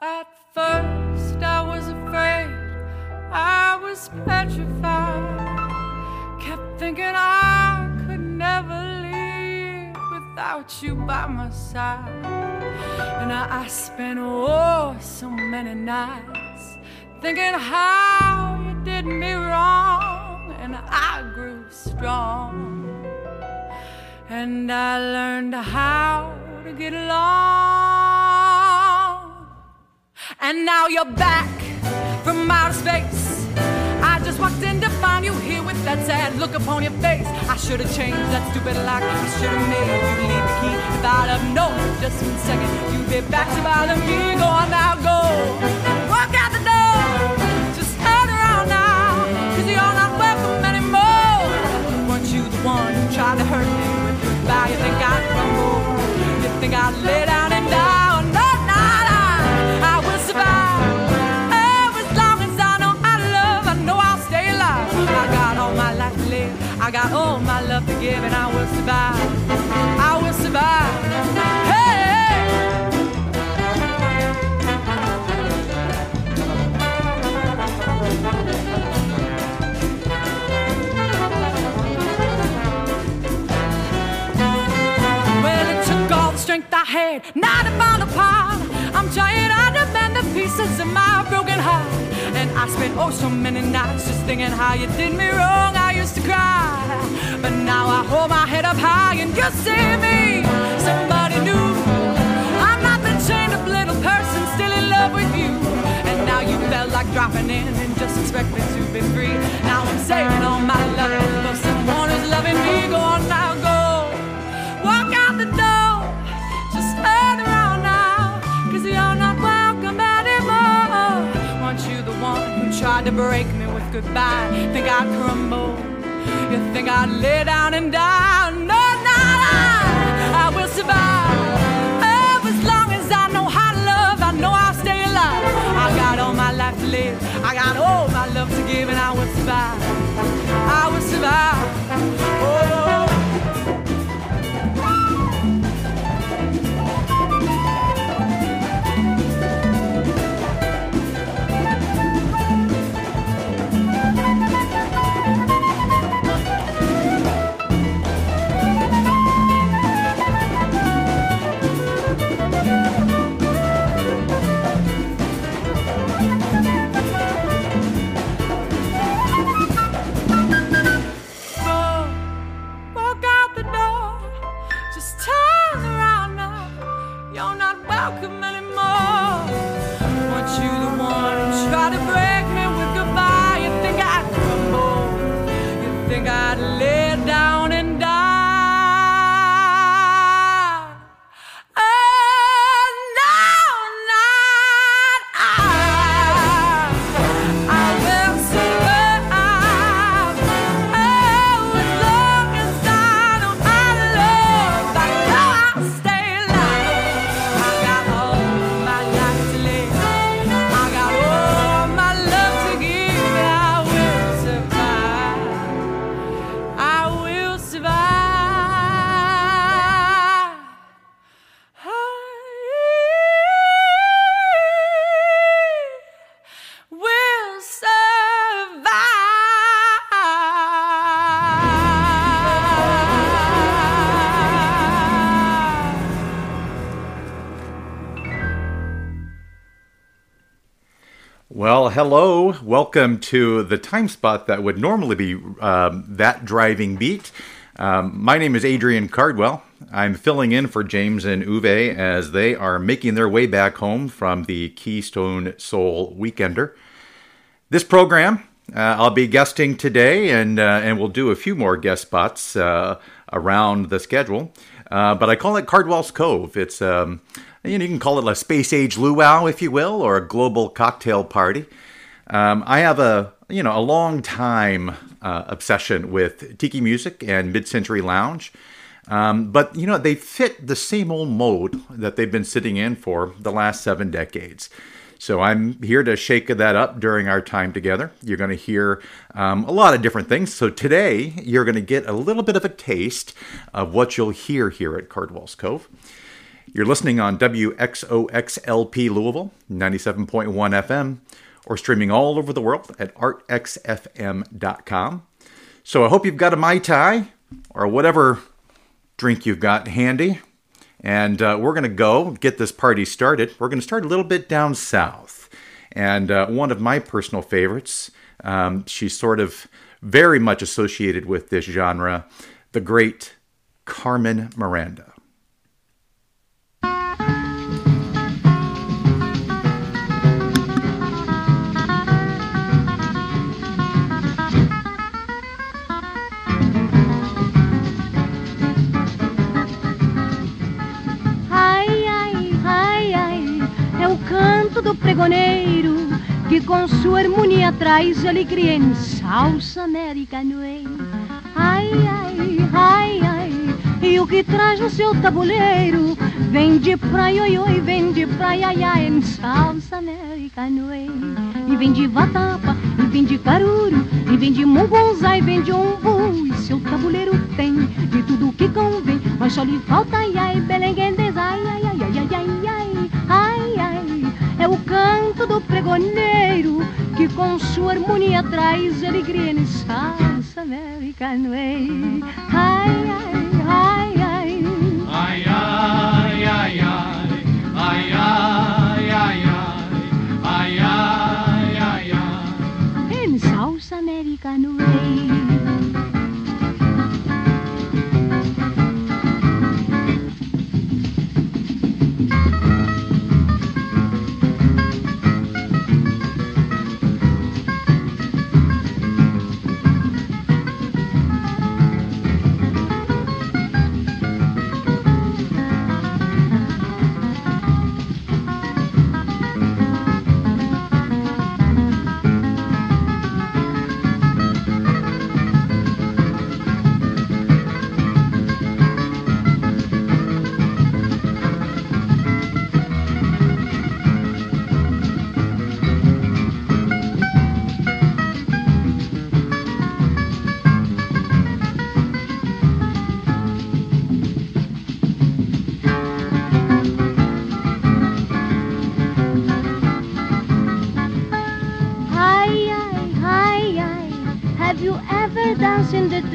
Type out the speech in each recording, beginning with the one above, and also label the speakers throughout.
Speaker 1: At first, I was afraid, I was petrified. Kept thinking I could never leave without you by my side. And I, I spent oh so many nights thinking how you did me wrong, and I grew strong. And I learned how to get along. And now you're back from outer space. I just walked in to find you here with that sad look upon your face. I should have changed that stupid lock. I should have made you leave the key. If I'd have known just one second, you'd be back to bother me. Go on now, go. Walk out the door. Just turn around now. Cause you're not welcome anymore. Weren't you the one who tried to hurt me with goodbye? You think I'd crumble? You think I'd lay down love to give, and I will survive. I will survive. Hey, hey. Well, it took all the strength I had not to fall apart. I'm trying to mend the pieces of my broken heart. And I spent oh so many nights just thinking how you did me wrong. I used to cry, but now I hold my head up high and you see me. Somebody new. I'm not the chained up little person still in love with you. And now you felt like dropping in and just expect me to be free. Now I'm saving all my love for someone who's loving me. Go on now, go. Walk out the door. Tried to break me with goodbye? Think I'd crumble? You think I'd lay down and die? No, no, no. I will survive. Oh, as long as I know how to love, I know I'll stay alive. I got all my life to live. I got all my love to give, and I will survive. I will survive. Oh.
Speaker 2: Hello. Welcome to the time spot that would normally be um, that driving beat. Um, my name is Adrian Cardwell. I'm filling in for James and Uwe as they are making their way back home from the Keystone Soul Weekender. This program, uh, I'll be guesting today, and uh, and we'll do a few more guest spots uh, around the schedule. Uh, but I call it Cardwell's Cove. It's um, you know you can call it a space age luau, if you will, or a global cocktail party. Um, I have a you know a long time uh, obsession with tiki music and mid-century lounge. Um, but you know they fit the same old mode that they've been sitting in for the last seven decades. So I'm here to shake that up during our time together. You're going to hear um, a lot of different things. So today you're going to get a little bit of a taste of what you'll hear here at Cardwell's Cove. You're listening on WXOXLP Louisville, 97.1 FM, or streaming all over the world at artxfm.com. So I hope you've got a Mai Tai or whatever drink you've got handy. And uh, we're going to go get this party started. We're going to start a little bit down south. And uh, one of my personal favorites, um, she's sort of very much associated with this genre, the great Carmen Miranda.
Speaker 3: pregoneiro que com sua harmonia traz alegria em salsa americano. É? Ai, ai, ai, ai, e o que traz no seu tabuleiro vem de praia, oi, oi, vem de praia, ai, ai, em salsa americano. É? E vem de vatapa, e vem de caruru, e vem de mungunzá, e vem de umbu, e seu tabuleiro tem de tudo que convém, mas só lhe falta, ai, ai, belenguendes, ai, ai, ai, ai, ai é o canto do pregoneiro que com sua harmonia traz alegria em salsa americano. Ai, ai, ai, ai.
Speaker 4: Ay, ay,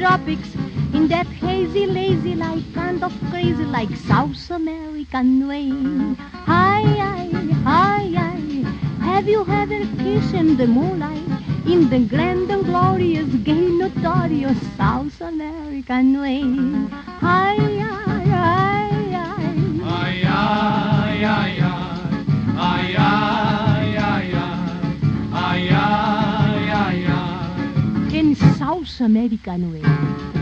Speaker 3: tropics in that hazy, lazy, like kind of crazy, like South American way? Hi, hi, hi, hi. Have you ever kissed in the moonlight in the grand and glorious, gay, notorious South American way? Hi, hi,
Speaker 5: Americano.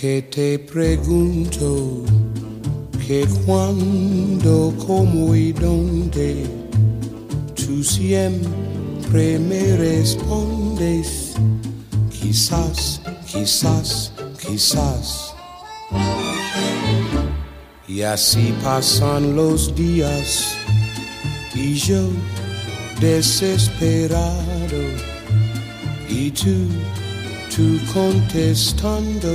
Speaker 5: Que te pregunto que cuándo, cómo y dónde, tú siempre me respondes, quizás, quizás, quizás. Y así pasan los días y yo desesperado y tú tú contestando,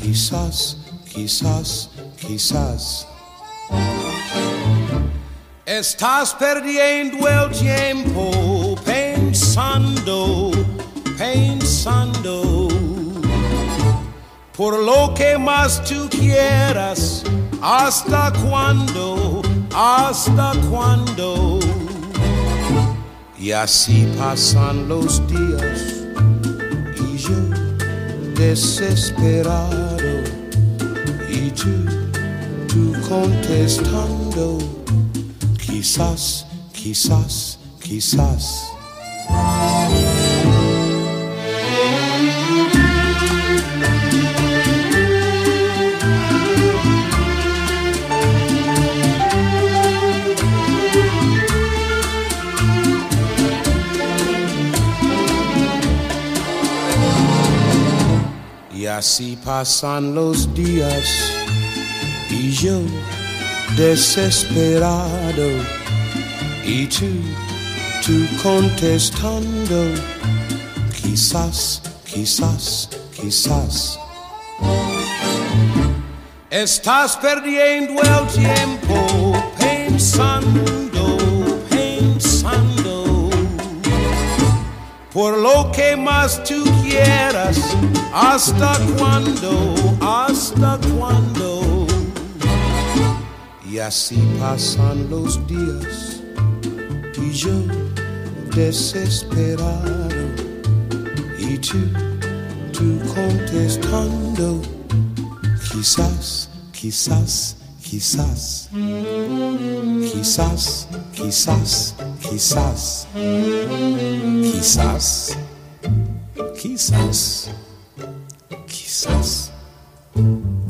Speaker 5: quizás, quizás, quizás. Estás perdiendo el tiempo pensando, pensando, por lo que más tú quieras, hasta cuándo, hasta cuándo. Y así pasan los días desesperado y tú, tú contestando, quizás, quizás, quizás. Así pasan los días y yo desesperado y tú, tú contestando, quizás, quizás, quizás. Estás perdiendo el tiempo pensando, pensando por lo que más tú quieras, hasta cuándo, hasta cuándo. Y así pasan los días y yo desesperado y tú, tú contestando, quizás, quizás, quizás, quizás, quizás, quizás. Quizás, quizás, quizás.
Speaker 6: Bomba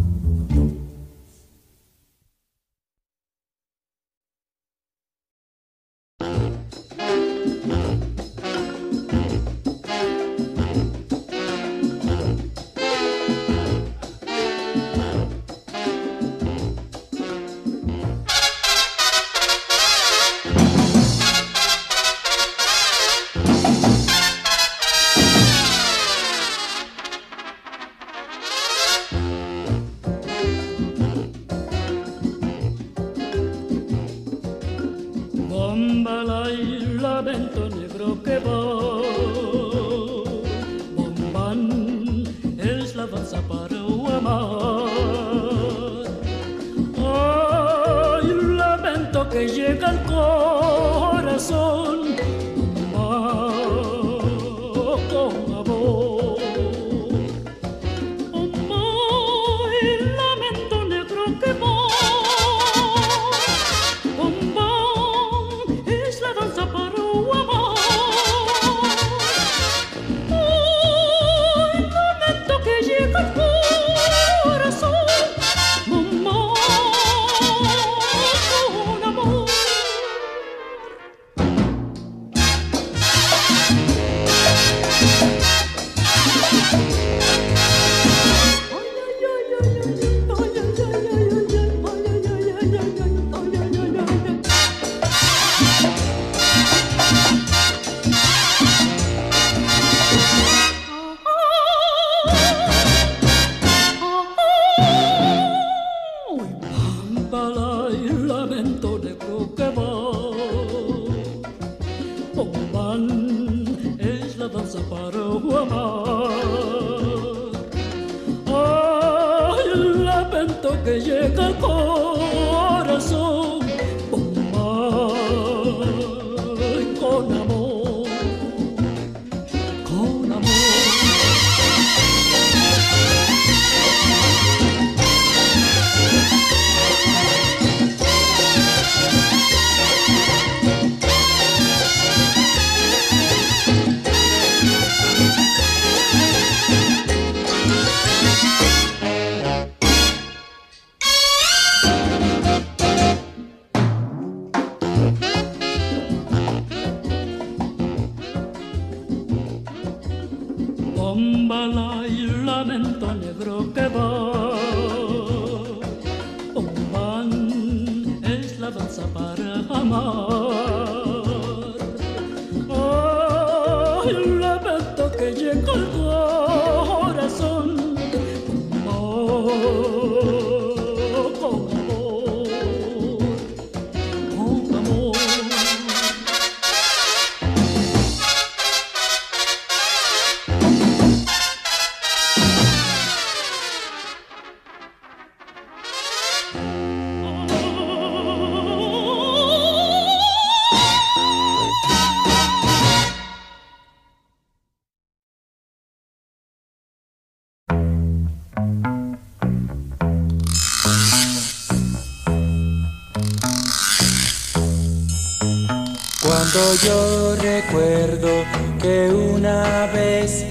Speaker 6: que
Speaker 7: una vez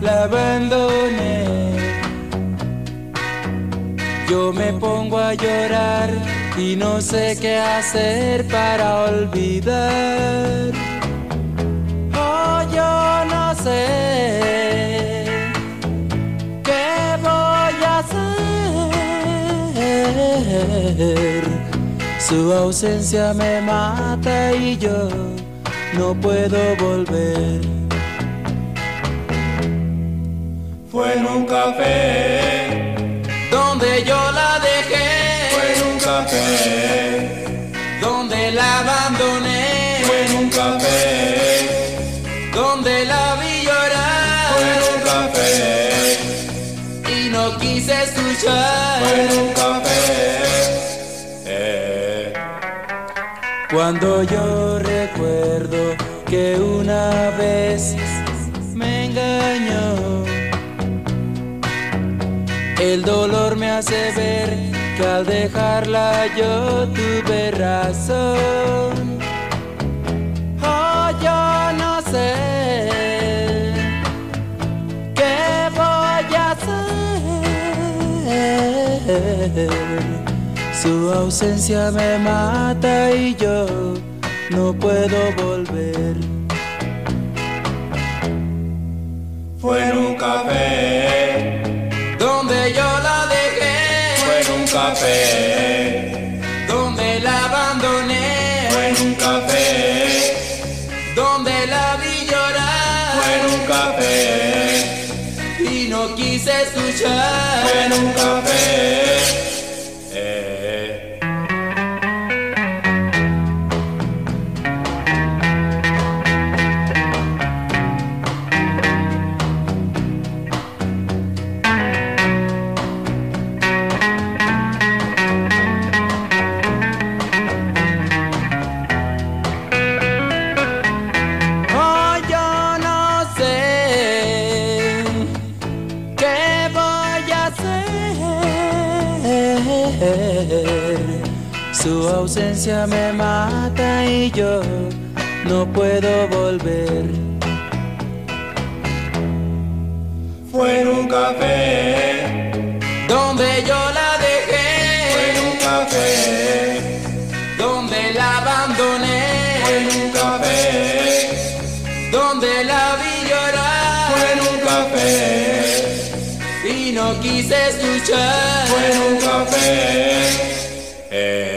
Speaker 7: la abandoné, yo me pongo a llorar y no sé qué hacer para olvidar. Oh, yo no sé qué voy a hacer. Su ausencia me mata y yo no puedo volver.
Speaker 5: Café,
Speaker 7: Donde yo la dejé,
Speaker 5: fue en un café,
Speaker 7: donde la abandoné,
Speaker 5: fue en un café,
Speaker 7: donde la vi
Speaker 5: fue en un
Speaker 7: llorar
Speaker 5: café,
Speaker 7: y no quise escuchar.
Speaker 5: fue en un café. Eh,
Speaker 7: Cuando yo recuerdo que una vez el dolor me hace ver que al dejarla yo tuve razón. Oh, yo no sé qué voy a hacer. Su ausencia me mata y yo no puedo volver.
Speaker 5: fue en un café,
Speaker 7: Donde yo la
Speaker 5: fue
Speaker 7: dejé,
Speaker 5: en un café,
Speaker 7: donde la abandoné,
Speaker 5: fue en un café,
Speaker 7: donde la vi
Speaker 5: fue en un
Speaker 7: llorar
Speaker 5: café,
Speaker 7: y no quise escuchar.
Speaker 5: fue en un café.
Speaker 7: Ausencia me mata y yo no puedo volver.
Speaker 5: fue en un café,
Speaker 7: Donde yo la
Speaker 5: fue en un
Speaker 7: dejé,
Speaker 5: café,
Speaker 7: donde la abandoné,
Speaker 5: fue en un café,
Speaker 7: donde la vi
Speaker 5: fue en un
Speaker 7: llorar
Speaker 5: café,
Speaker 7: y no quise escuchar.
Speaker 5: fue en un café. Eh,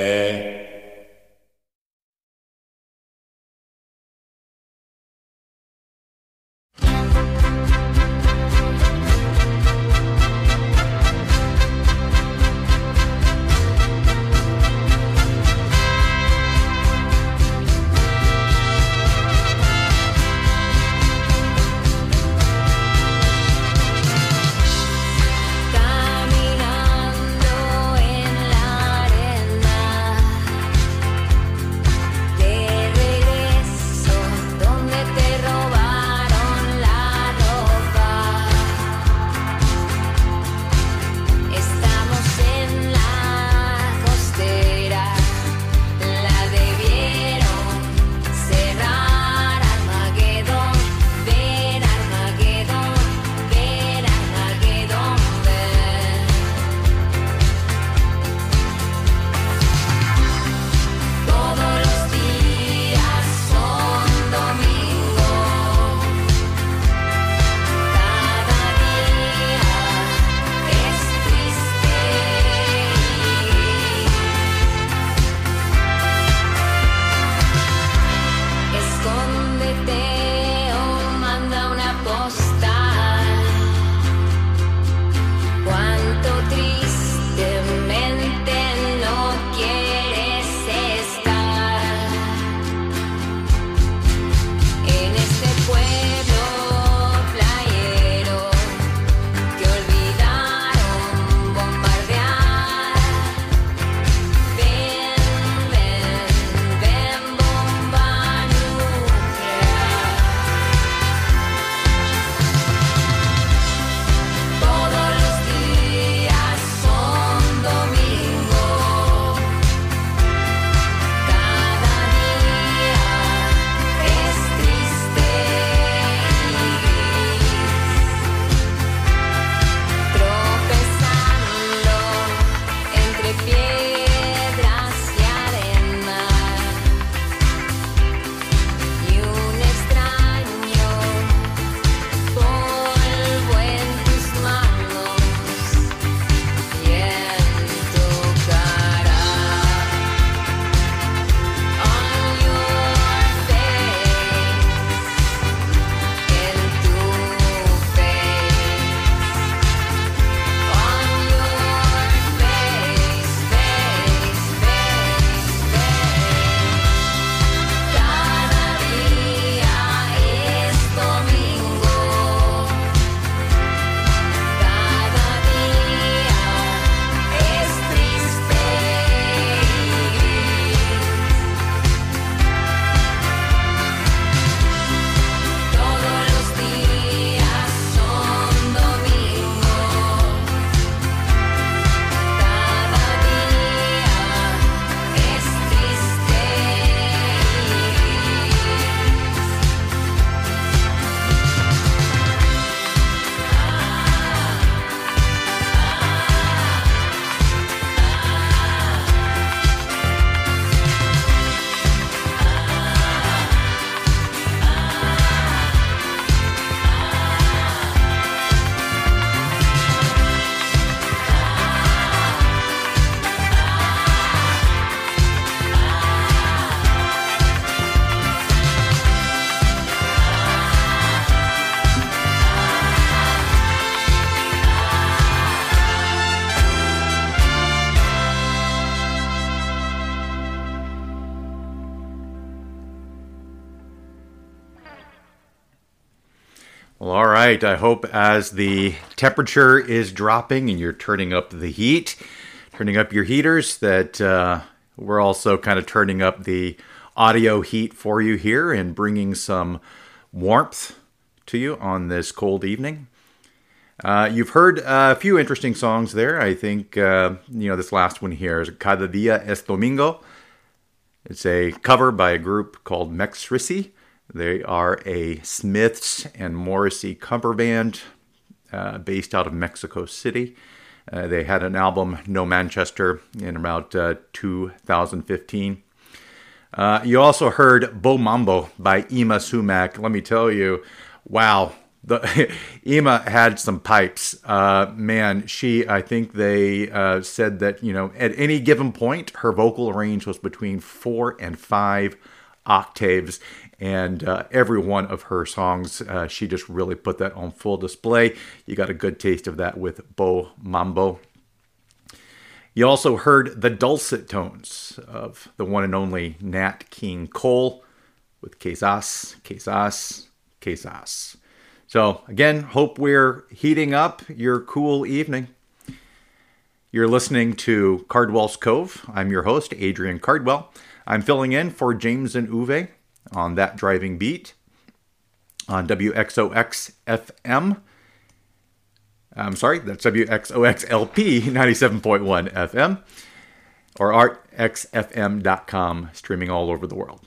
Speaker 2: right. I hope as the temperature is dropping and you're turning up the heat, turning up your heaters, that uh, we're also kind of turning up the audio heat for you here and bringing some warmth to you on this cold evening. Uh, you've heard a few interesting songs there. I think, uh, you know, this last one here is Cada Dia es Domingo. It's a cover by a group called Mexrrissey. They are a Smiths and Morrissey cover band uh, based out of Mexico City. Uh, they had an album, No Manchester, in about uh, 2015. Uh, you also heard Bo Mambo by Yma Sumac. Let me tell you, wow, the Yma had some pipes. Uh, man, she, I think they uh, said that, you know, at any given point, her vocal range was between four and five octaves. And uh, every one of her songs, uh, she just really put that on full display. You got a good taste of that with Bo Mambo. You also heard the dulcet tones of the one and only Nat King Cole with Quizás, Quizás, Quizás. So, again, hope we're heating up your cool evening. You're listening to Cardwell's Cove. I'm your host, Adrian Cardwell. I'm filling in for James and Uwe on that driving beat on WXOX FM. I'm sorry, that's WXOXLP 97.1 FM or artxfm.com, streaming all over the world.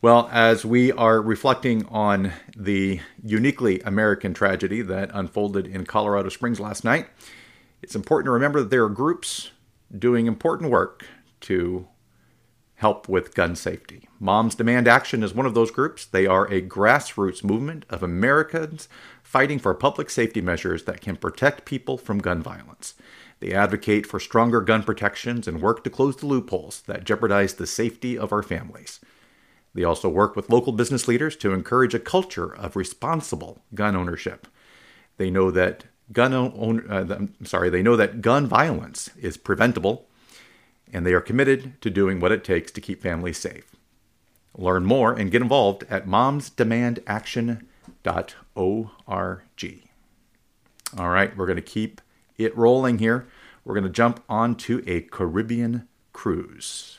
Speaker 2: Well, as we are reflecting on the uniquely American tragedy that unfolded in Colorado Springs last night, it's important to remember that there are groups doing important work to help with gun safety. Moms Demand Action is one of those groups. They are a grassroots movement of Americans fighting for public safety measures that can protect people from gun violence. They advocate for stronger gun protections and work to close the loopholes that jeopardize the safety of our families. They also work with local business leaders to encourage a culture of responsible gun ownership. They know that gun own, uh, sorry, they know that gun violence is preventable and they are committed to doing what it takes to keep families safe. Learn more and get involved at momsdemandaction.org. All right, we're going to keep it rolling here. We're going to jump onto a Caribbean cruise.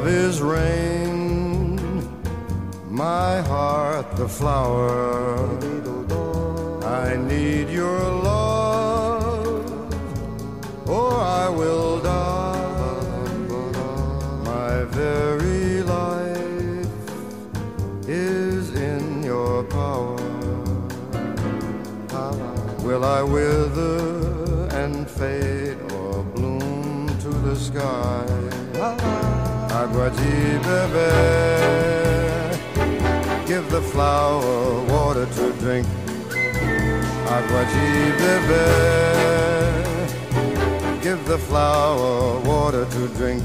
Speaker 8: Love is rain, the flower. I need your love, or I will die. My very life is in your power. Will I wither and fade or bloom to the sky? Bebe, give the flower water to drink. Aguaji bebe, give the flower water to drink.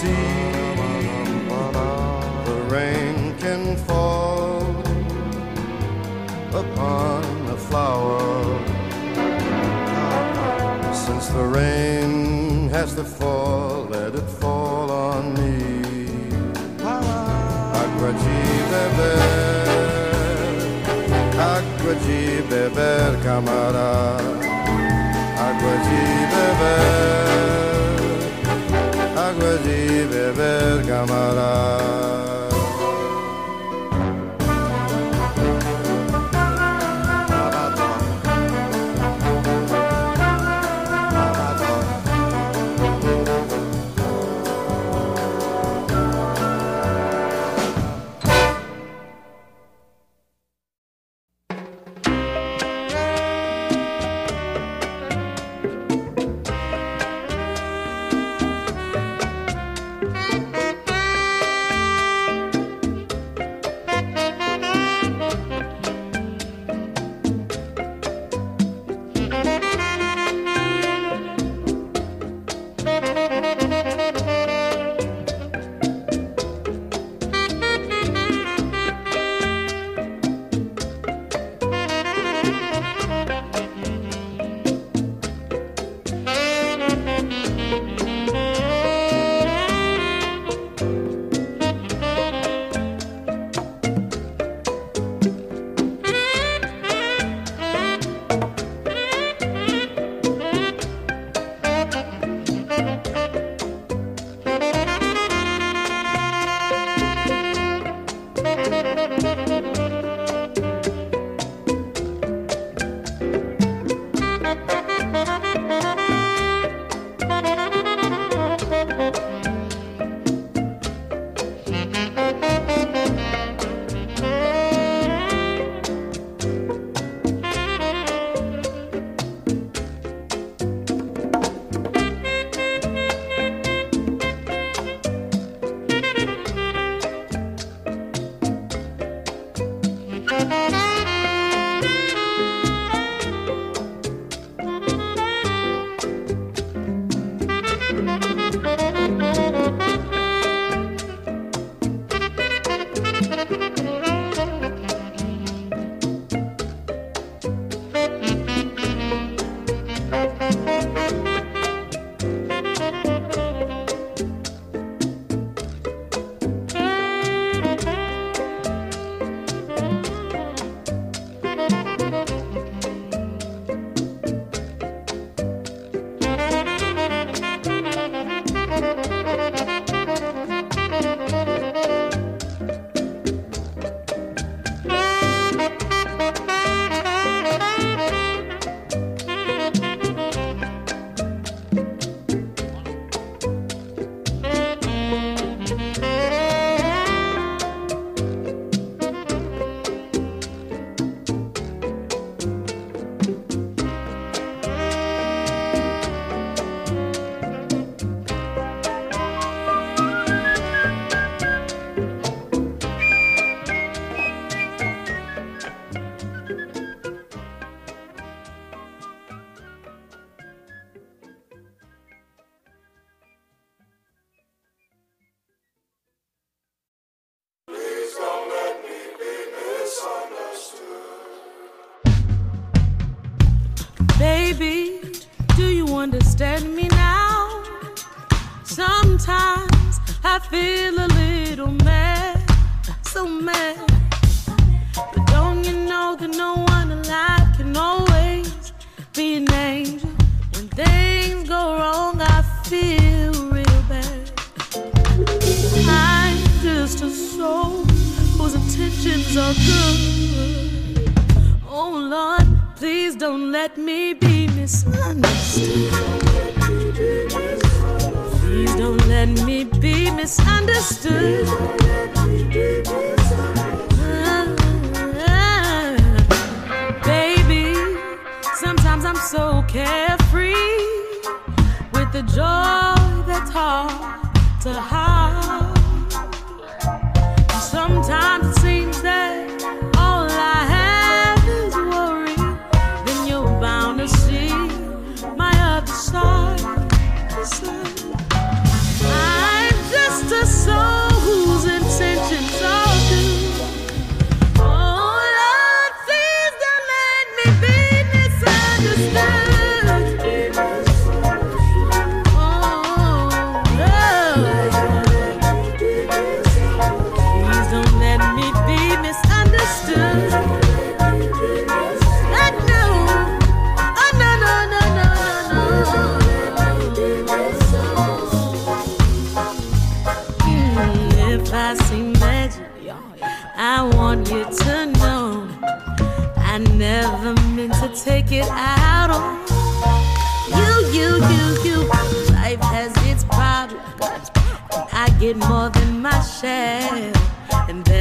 Speaker 8: The rain can fall upon the flower. Since the rain has to fall, let it fall on me. Beber, agua-ji beber, camarada. Beber, agua-ji beber, camarada.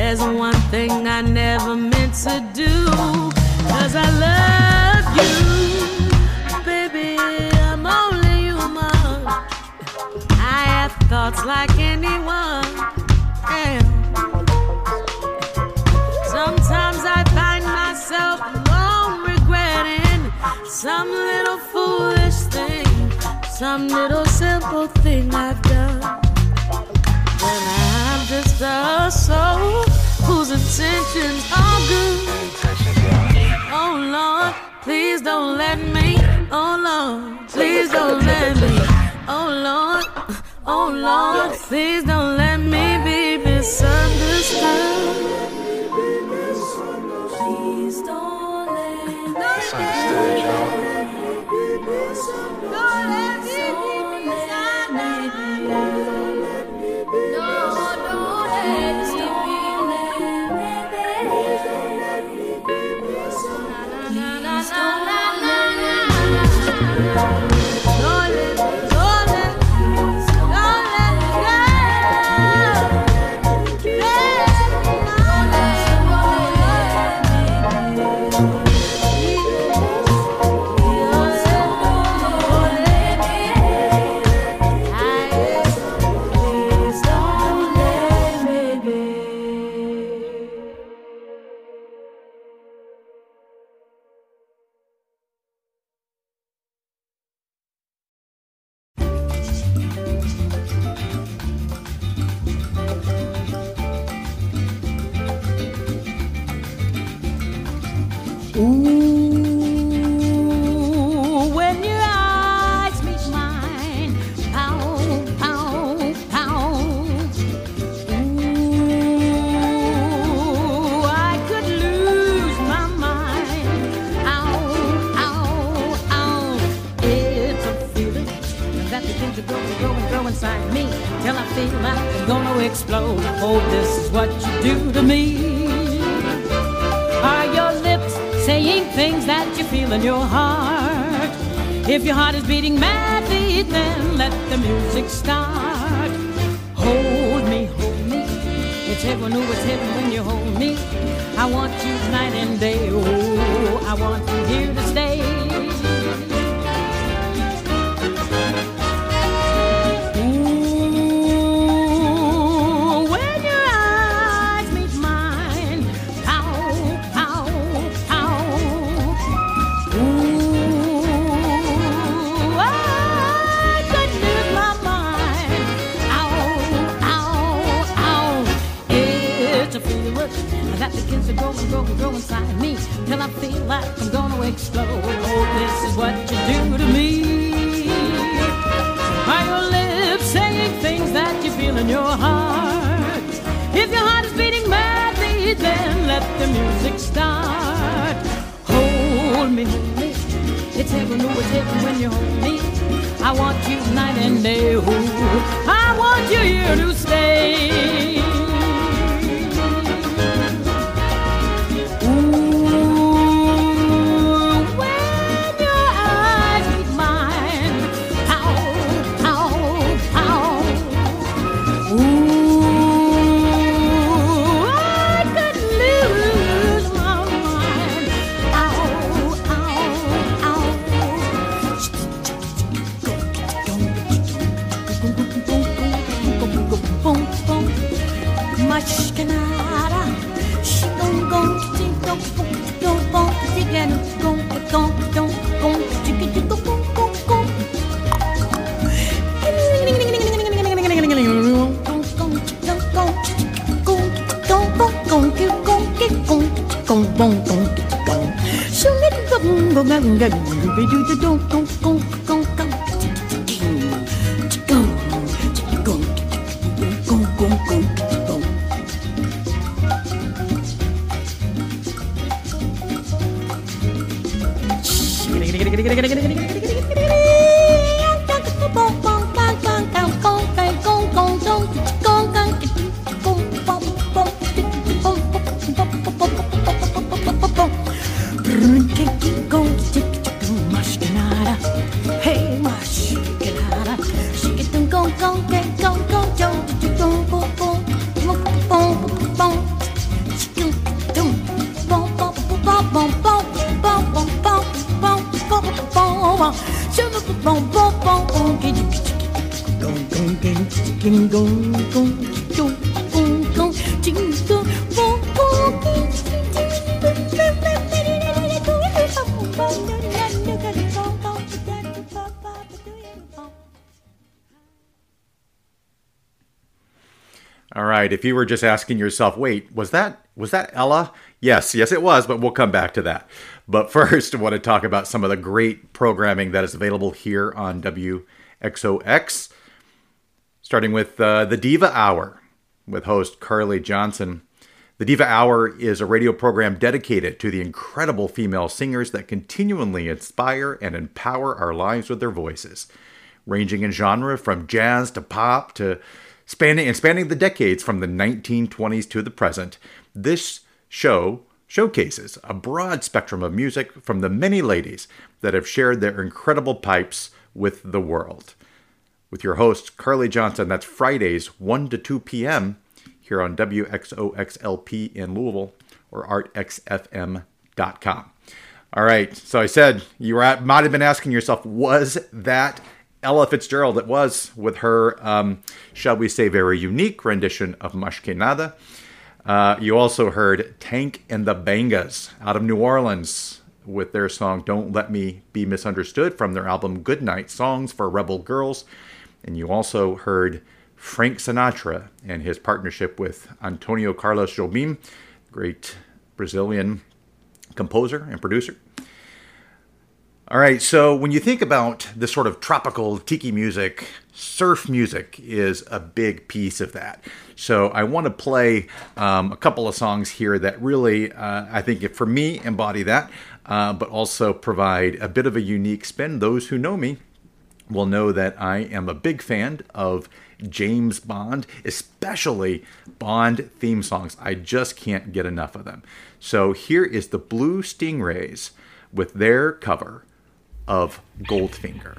Speaker 9: There's one thing I never meant to do. Cause I love you, baby. I'm only human. I have thoughts like anyone. Yeah. Sometimes I find myself alone, regretting some little foolish thing, some little simple thing I've done. When I'm just a soul. Those intentions are good. Oh Lord, please don't let me. Oh Lord, please don't let me. Oh Lord, oh Lord, please don't let me be misunderstood. If you
Speaker 2: were just asking yourself, wait, was that was that Ella? Yes, yes, it was, but we'll come back to that. But first, I want to talk about some of the great programming that is available here on WXOX, starting with uh, the Diva Hour with host Carly Johnson. The Diva Hour is a radio program dedicated to the incredible female singers that continually inspire and empower our lives with their voices, ranging in genre from jazz to pop to spanning and spanning the decades from the 1920s to the present. This show showcases a broad spectrum of music from the many ladies that have shared their incredible pipes with the world. With your host, Carly Johnson, that's Fridays, 1 to 2 p.m. here on WXOXLP in Louisville or artxfm.com. All right, so I said you were might have been asking yourself, was that Ella Fitzgerald? It was with her, um, shall we say, very unique rendition of Mas Que Nada. Uh, you also heard Tank and the Bangas out of New Orleans with their song Don't Let Me Be Misunderstood from their album Goodnight Songs for Rebel Girls. And you also heard Frank Sinatra and his partnership with Antonio Carlos Jobim, great Brazilian composer and producer. All right, so when you think about this sort of tropical tiki music, surf music is a big piece of that. So I want to play um, a couple of songs here that really, uh, I think, for me, embody that, uh, but also provide a bit of a unique spin. Those who know me will know that I am a big fan of James Bond, especially Bond theme songs. I just can't get enough of them. So here is the Blue Stingrays with their cover of Goldfinger.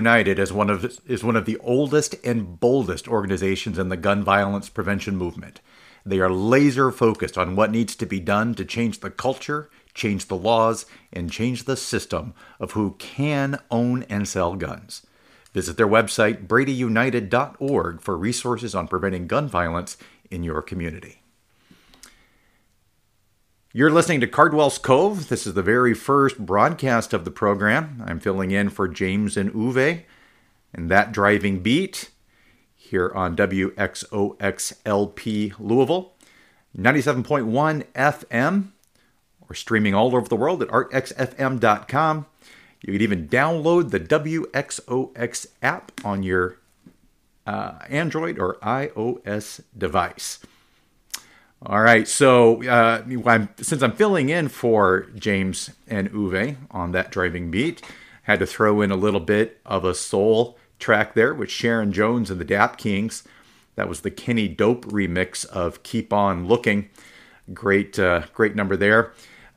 Speaker 2: United is one of is one of the oldest and boldest organizations in the gun violence prevention movement. They are laser focused on what needs to be done to change the culture, change the laws, and change the system of who can own and sell guns. Visit their website, bradyunited.org, for resources on preventing gun violence in your community. You're listening to Cardwell's Cove. This is the very first broadcast of the program. I'm filling in for James and Uwe and that driving beat here on WXOXLP Louisville, 97.1 FM, or streaming all over the world at artxfm.com. You can even download the WXOX app on your uh, Android or iOS device. All right, so uh, I'm, since I'm filling in for James and Uwe on that driving beat, had to throw in a little bit of a soul track there with Sharon Jones and the Dap Kings. That was the Kenny Dope remix of "Keep On Looking." Great, uh, great number there.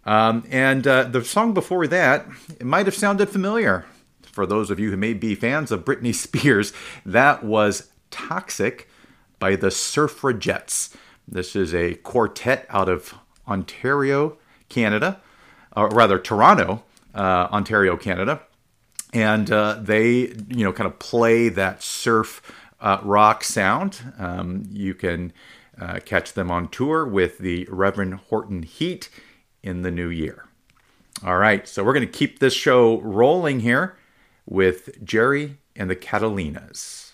Speaker 2: Um, and uh, the song before that, it might have sounded familiar for those of you who may be fans of Britney Spears. That was "Toxic" by the Surfrajettes. This is a quartet out of Ontario, Canada, or rather Toronto, uh, Ontario, Canada, and uh, they, you know, kind of play that surf uh, rock sound. Um, you can uh, catch them on tour with the Reverend Horton Heat in the new year. All right, so we're going to keep this show rolling here with Jerry and the Catalinas.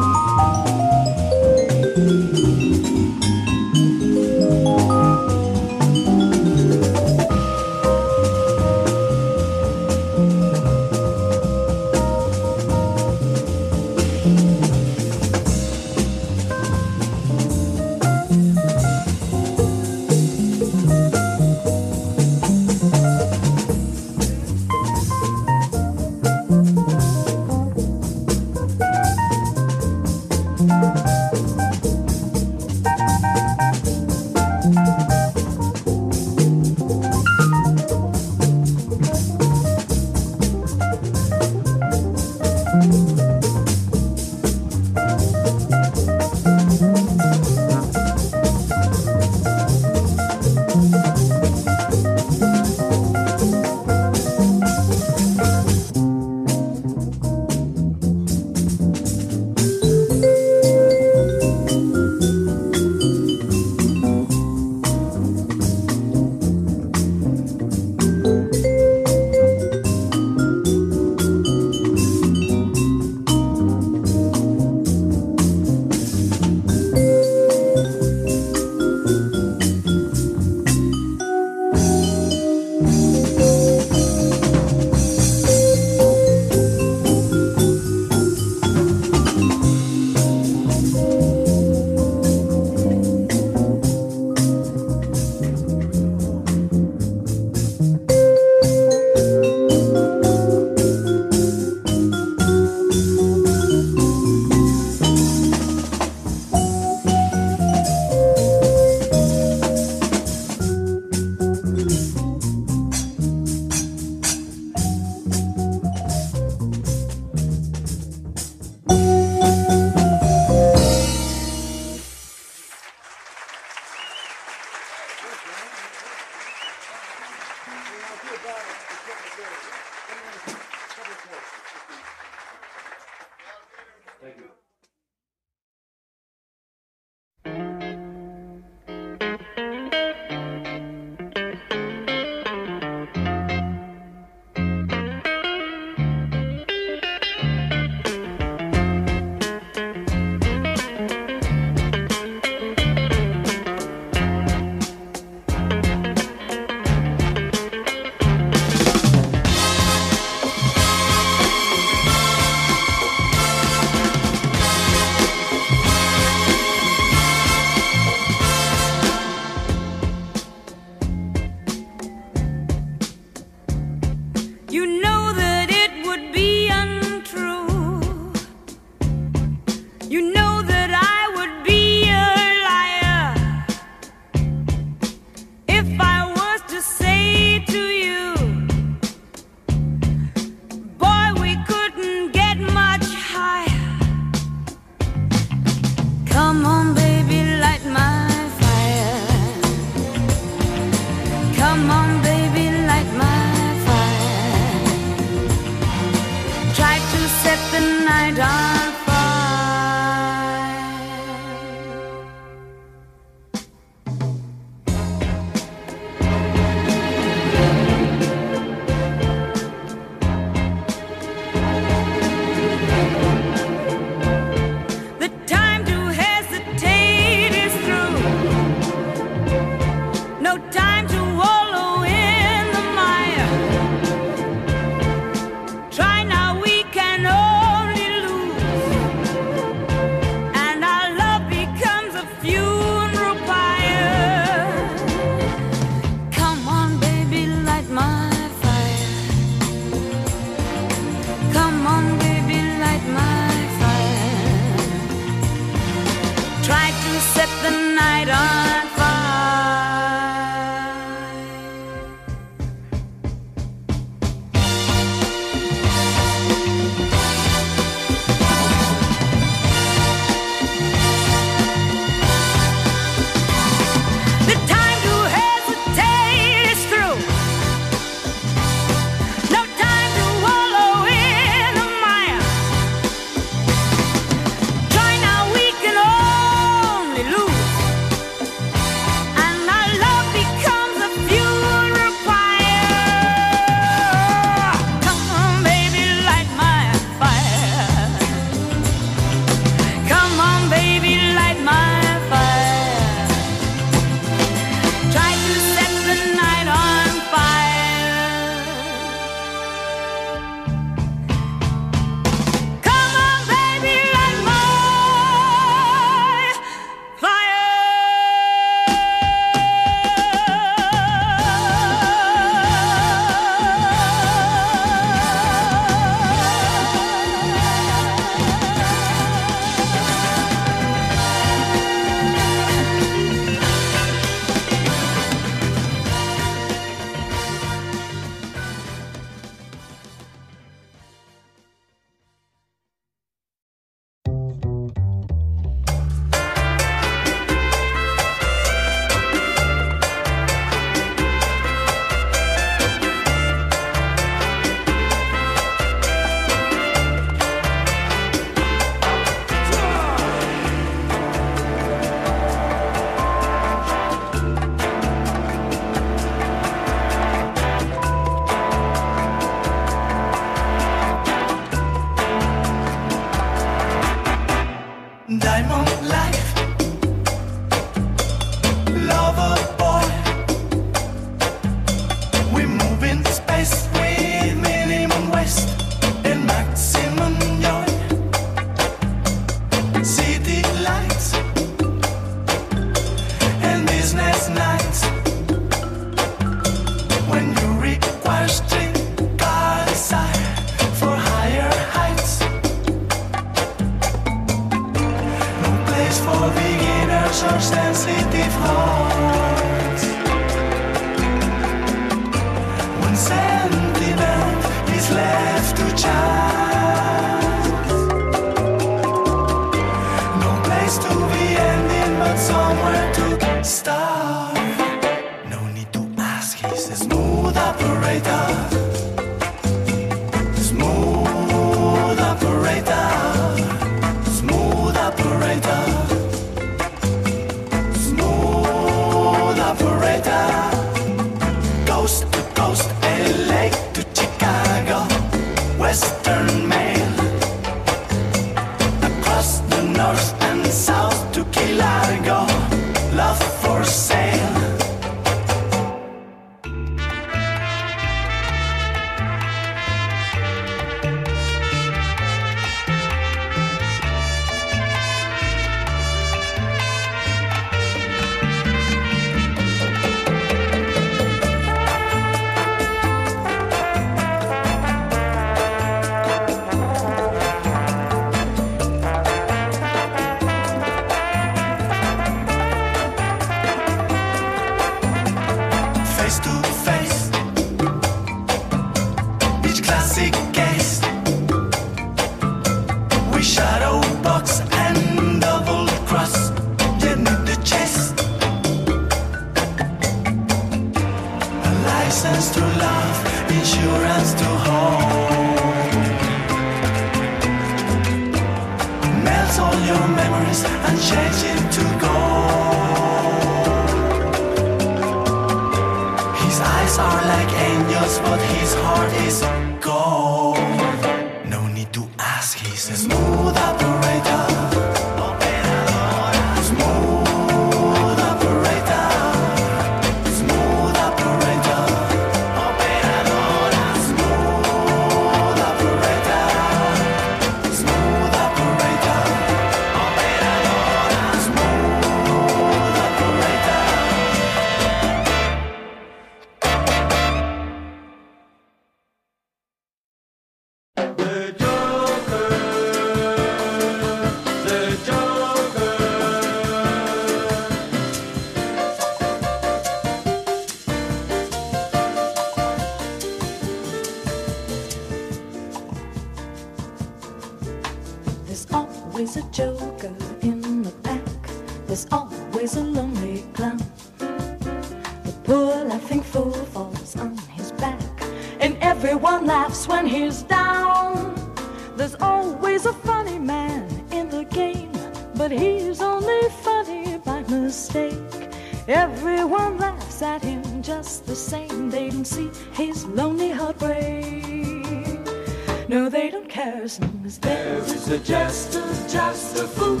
Speaker 1: just as
Speaker 4: just a fool,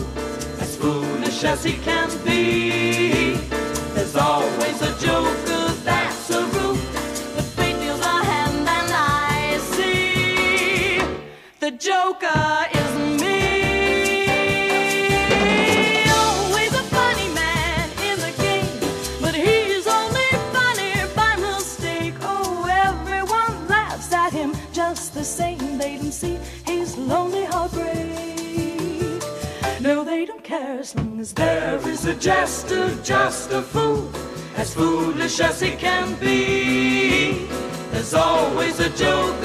Speaker 4: as foolish as he can.
Speaker 1: As
Speaker 4: he can be. There's always a
Speaker 1: joke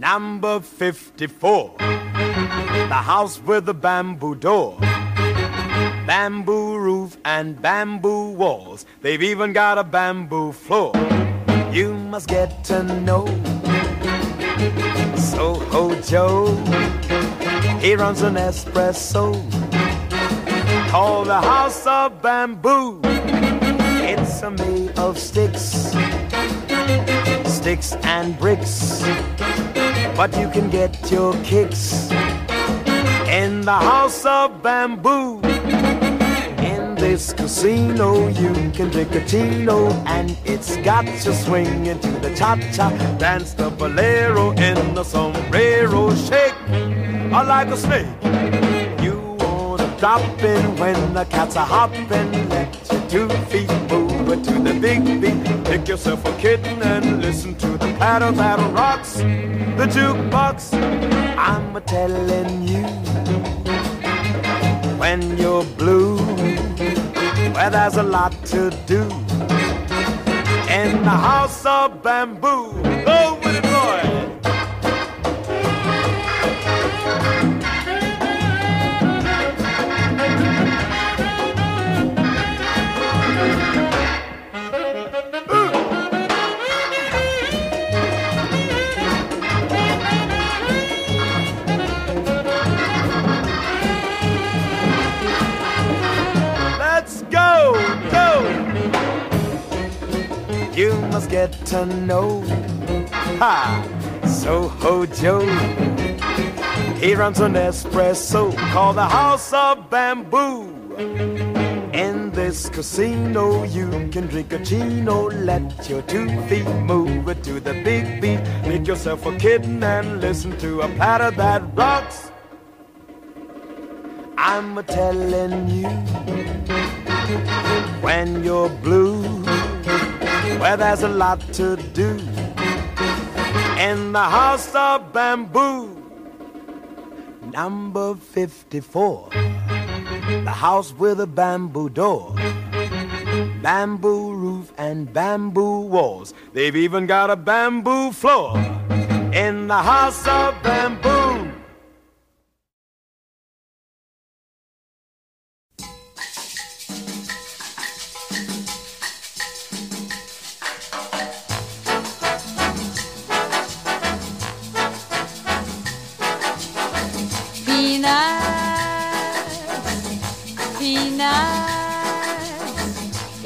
Speaker 10: Number 54. The house with the bamboo door. Bamboo roof and bamboo walls. They've even got a bamboo floor. You must get to know Soho Joe. He runs an espresso called the House of Bamboo. It's a made of sticks, sticks and bricks but you can get your kicks in the house of bamboo. In this casino, you can drink a chino, and it's got you swinging to the cha cha. Dance the bolero in the sombrero, shake or like a snake. You wanna drop in when the cats are hopping, let your two feet move it to the big beat. Pick yourself a kitten and listen to the patter that rocks the jukebox. I'm a telling you when you're blue, where there's a lot to do. In the house of bamboo, oh, go with it, boy. Get to know, ha, Soho Joe. He runs an espresso called the House of Bamboo. In this casino, you can drink a chino, let your two feet move to the big beat. Make yourself a kitten and listen to a patter that rocks. I'm a telling you when you're blue, where there's a lot to do. In the house of bamboo, number 54, the house with a bamboo door, bamboo roof, and bamboo walls. They've even got a bamboo floor in the house of bamboo.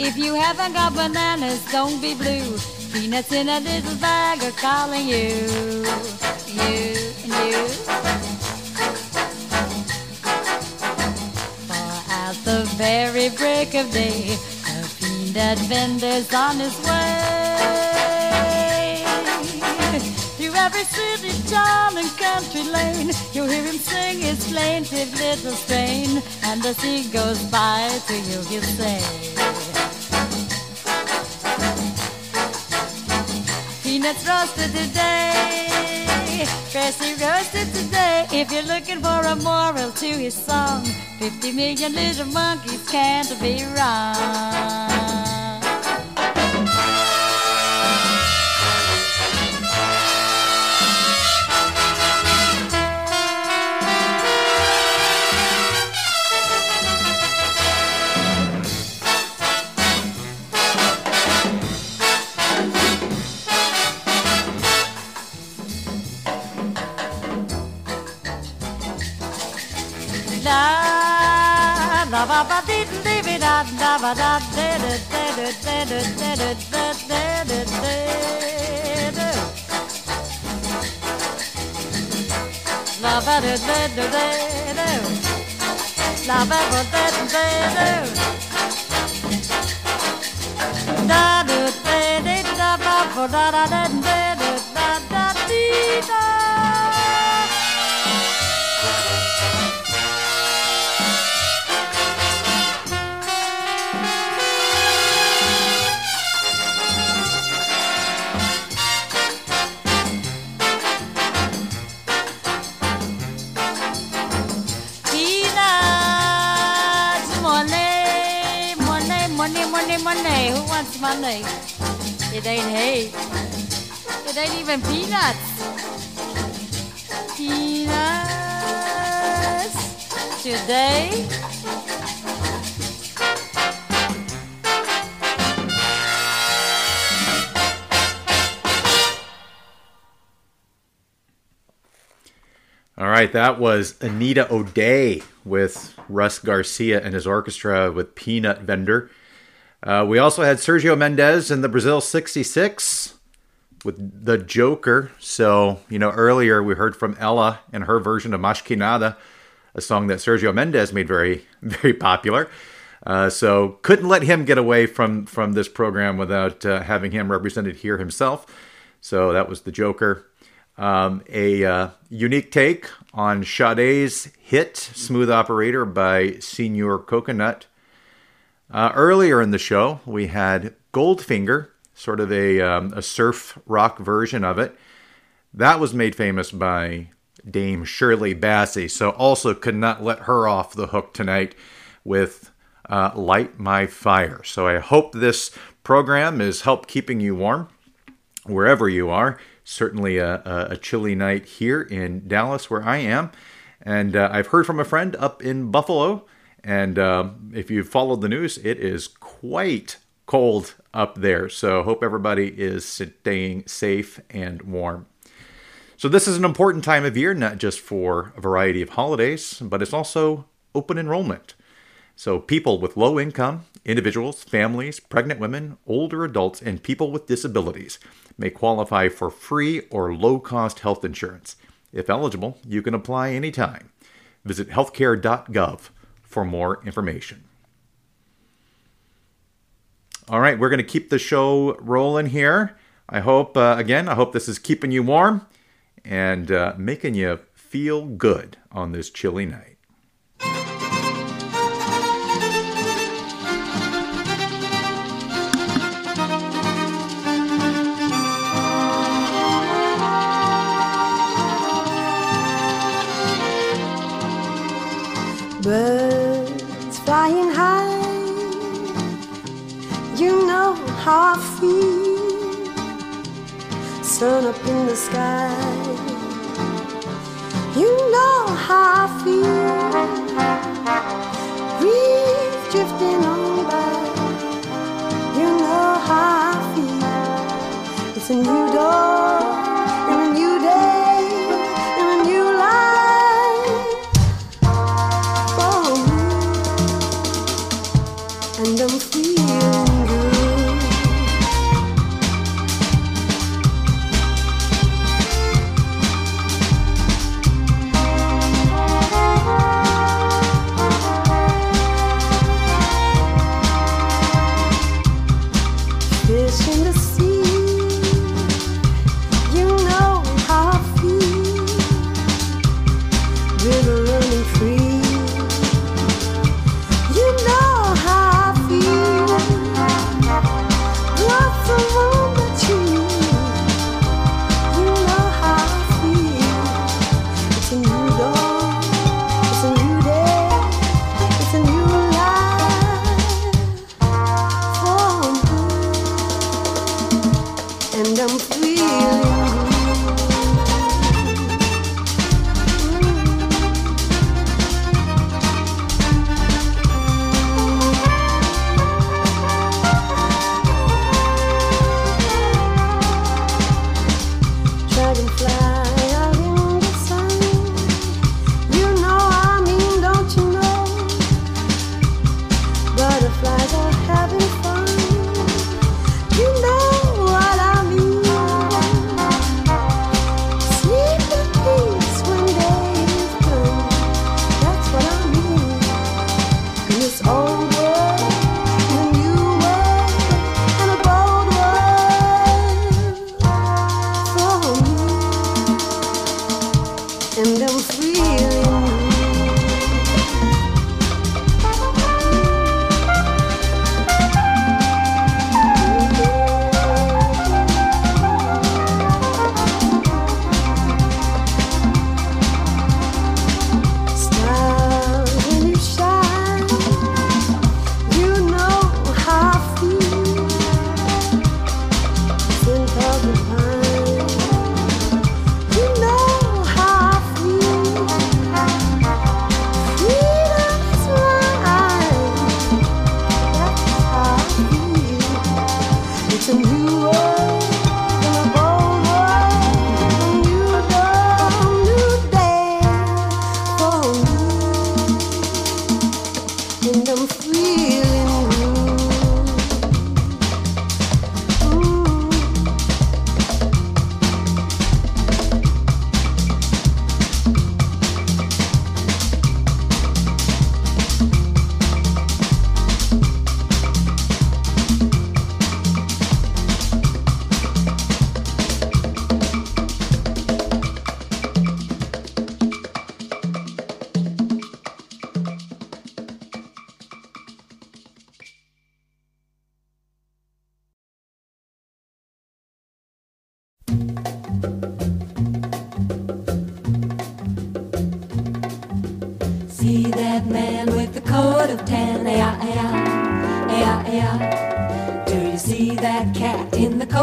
Speaker 11: If you haven't got bananas, don't be blue. Peanuts in a little bag are calling you, you, you. For at the very break of day, a peanut vendor's on his way. Through every city, town, and country lane, you'll hear him sing his plaintive little strain. And as he goes by to you, he'll say, Peanuts roasted today, freshly roasted today. If you're looking for a moral to his song, 50 million little monkeys can't be wrong. Da da da da money? It ain't hay. It ain't even peanuts. Peanuts today.
Speaker 2: All right, that was Anita O'Day with Russ Garcia and his orchestra with Peanut Vendor. Uh, we also had Sergio Mendes in the Brazil 66 with The Joker. So, you know, earlier we heard from Ella and her version of Mas Que Nada, a song that Sergio Mendes made very, very popular. Uh, so couldn't let him get away from from this program without uh, having him represented here himself. So that was the Joker. Um, a uh, unique take on Sade's hit "Smooth Operator" by Senor Coconut. Uh, earlier in the show, we had Goldfinger, sort of a um, a surf rock version of it. That was made famous by Dame Shirley Bassey, so also could not let her off the hook tonight with uh, Light My Fire. So I hope this program is help keeping you warm wherever you are. Certainly a, a chilly night here in Dallas, where I am. And uh, I've heard from a friend up in Buffalo. And uh, if you've followed the news, it is quite cold up there. So hope everybody is staying safe and warm. So this is an important time of year, not just for a variety of holidays, but it's also open enrollment. So people with low income, individuals, families, pregnant women, older adults, and people with disabilities may qualify for free or low cost health insurance. If eligible, you can apply anytime. Visit healthcare.gov for more information. All right, we're going to keep the show rolling here. I hope, uh, again, I hope this is keeping you warm and uh, making you feel good on this chilly night.
Speaker 12: Birds flying high, you know how I feel. Sun up in the sky, you know how I feel. Breeze drifting on by, you know how I feel. It's a new dawn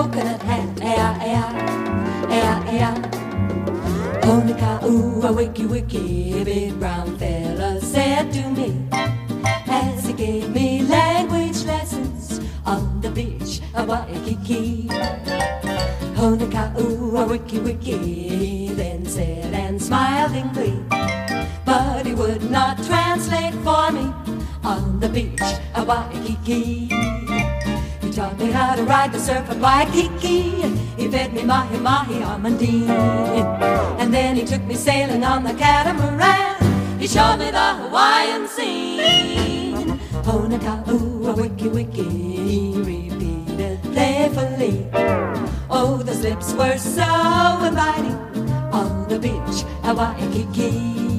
Speaker 13: coconut hat? Ay-ah, ay-ah, ay-ah, ay-ah. Honika, ooh, a wiki wiki, big brown fella said to me as he gave me language lessons on the beach of Waikiki. Honika, ooh, a wiki wiki, then said and smiled in glee. But he would not translate for me on the beach of Waikiki. Me how to ride the surf at Waikiki. He fed me mahi mahi almondine. And then he took me sailing on the catamaran. He showed me the Hawaiian scene. A wiki wiki, he repeated playfully. Oh, the slips were so inviting on the beach at Waikiki.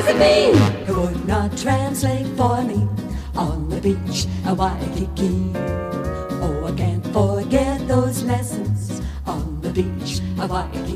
Speaker 13: Does it mean? He would not translate for me on the beach at Waikiki. Oh, I can't forget those lessons on the beach at Waikiki.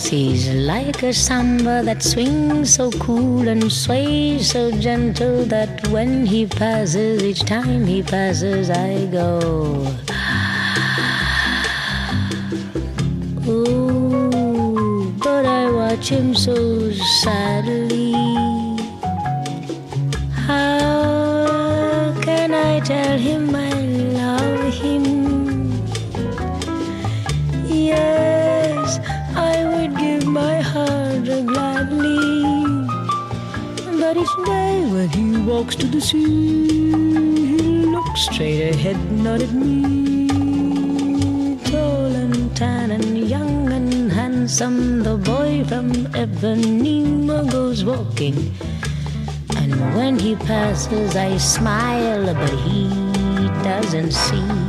Speaker 14: He he's like a samba that swings so cool and sways so gentle that when he passes, each time he passes, I go. Ooh, but I watch him so sadly. To sea, he looks straight ahead, not at me. Tall and tan and young and handsome, the boy from Ipanema goes walking. And when he passes, I smile, but he doesn't see.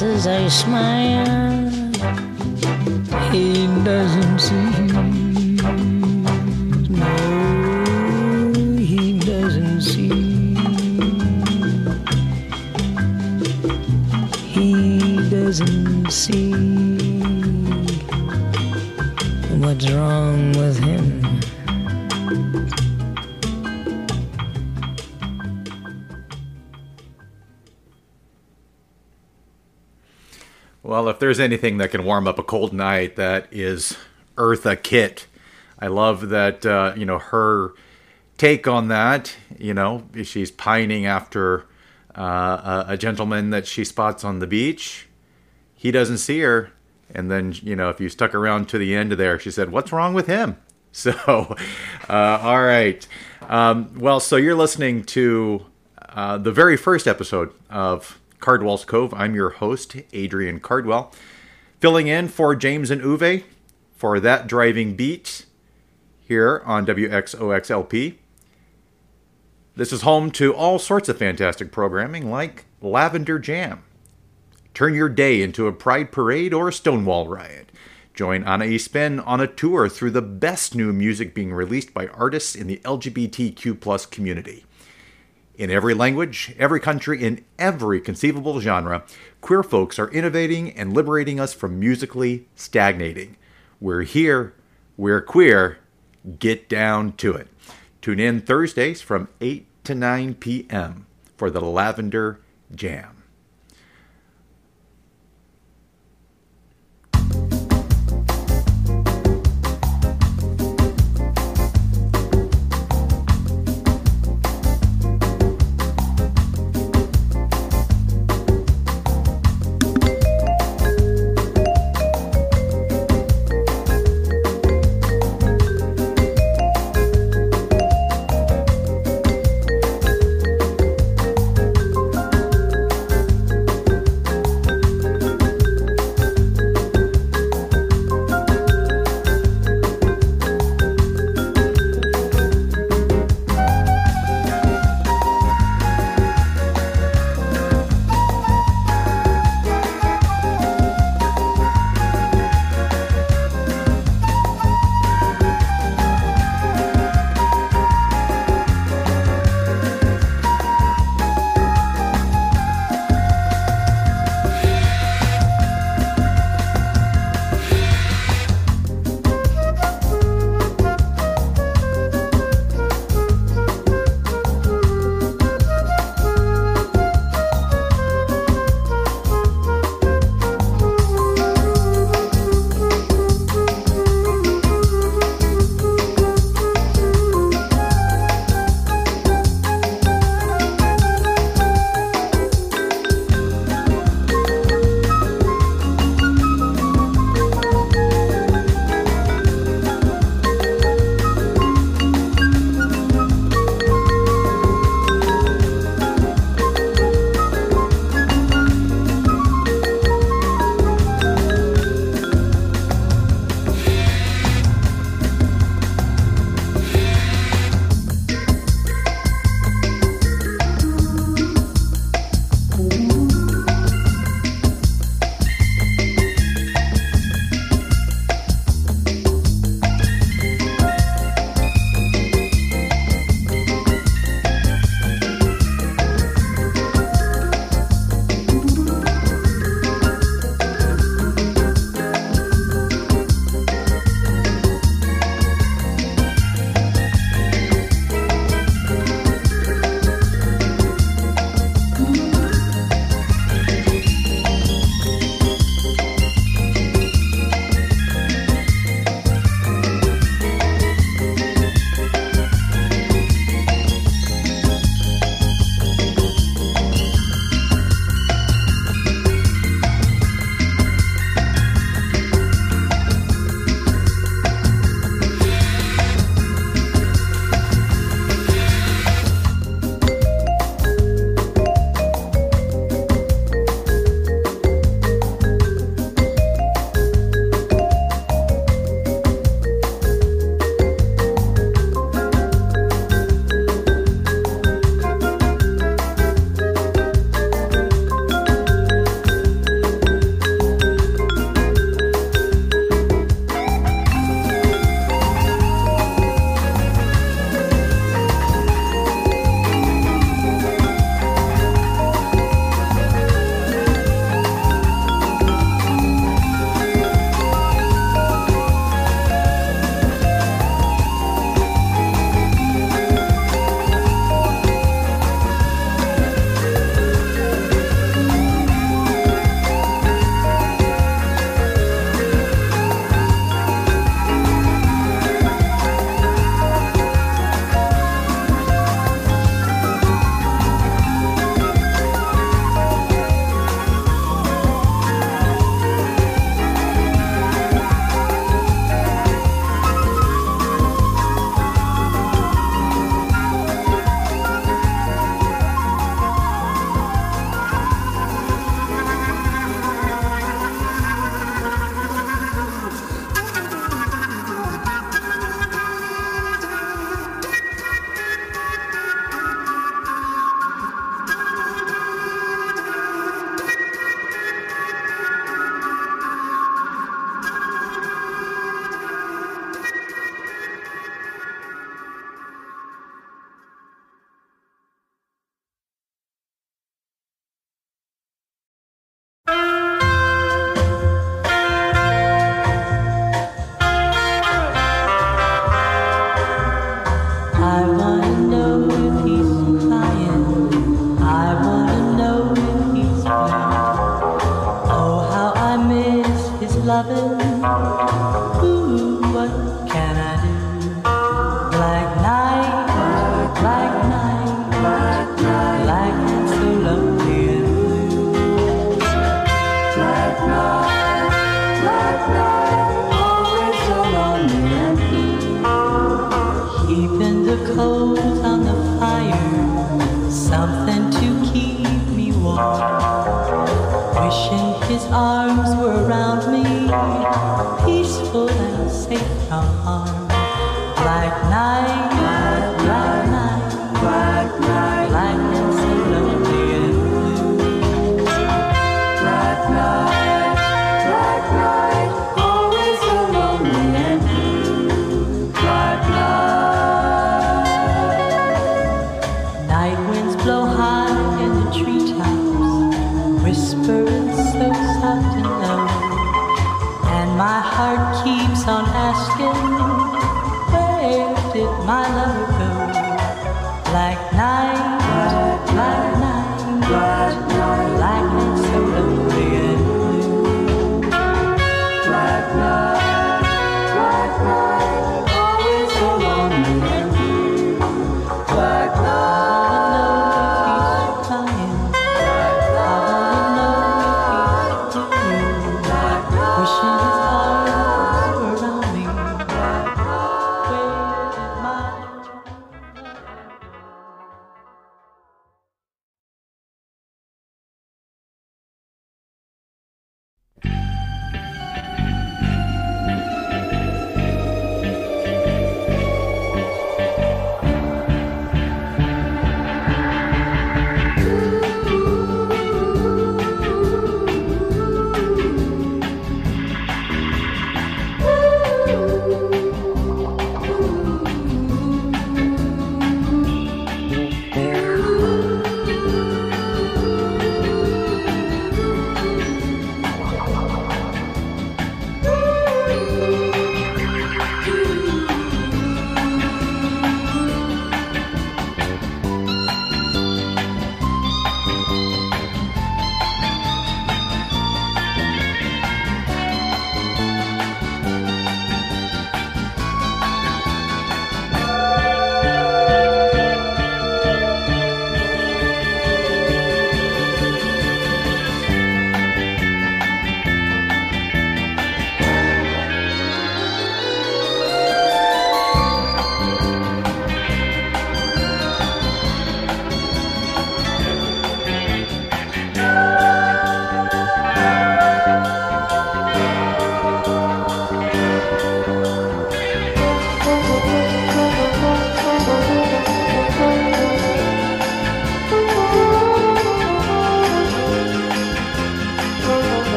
Speaker 14: Passes, I smile.
Speaker 2: There's anything that can warm up a cold night, that is Eartha Kitt. I love that, uh, you know, her take on that. You know, she's pining after uh, a, gentleman that she spots on the beach. He doesn't see her. And then, you know, if you stuck around to the end of there, she said, What's wrong with him? So, uh, all right. Um, well, so you're listening to uh, the very first episode of Cardwell's Cove. I'm your host, Adrian Cardwell, filling in for James and Uwe for that driving beat here on WXOXLP. This is home to all sorts of fantastic programming like Lavender Jam. Turn your day into a pride parade or a Stonewall riot. Join Anna Spin on a tour through the best new music being released by artists in the LGBTQ community. In every language, every country, in every conceivable genre, queer folks are innovating and liberating us from musically stagnating. We're here, we're queer, get down to it. Tune in Thursdays from 8 to 9 p.m. for the Lavender Jam.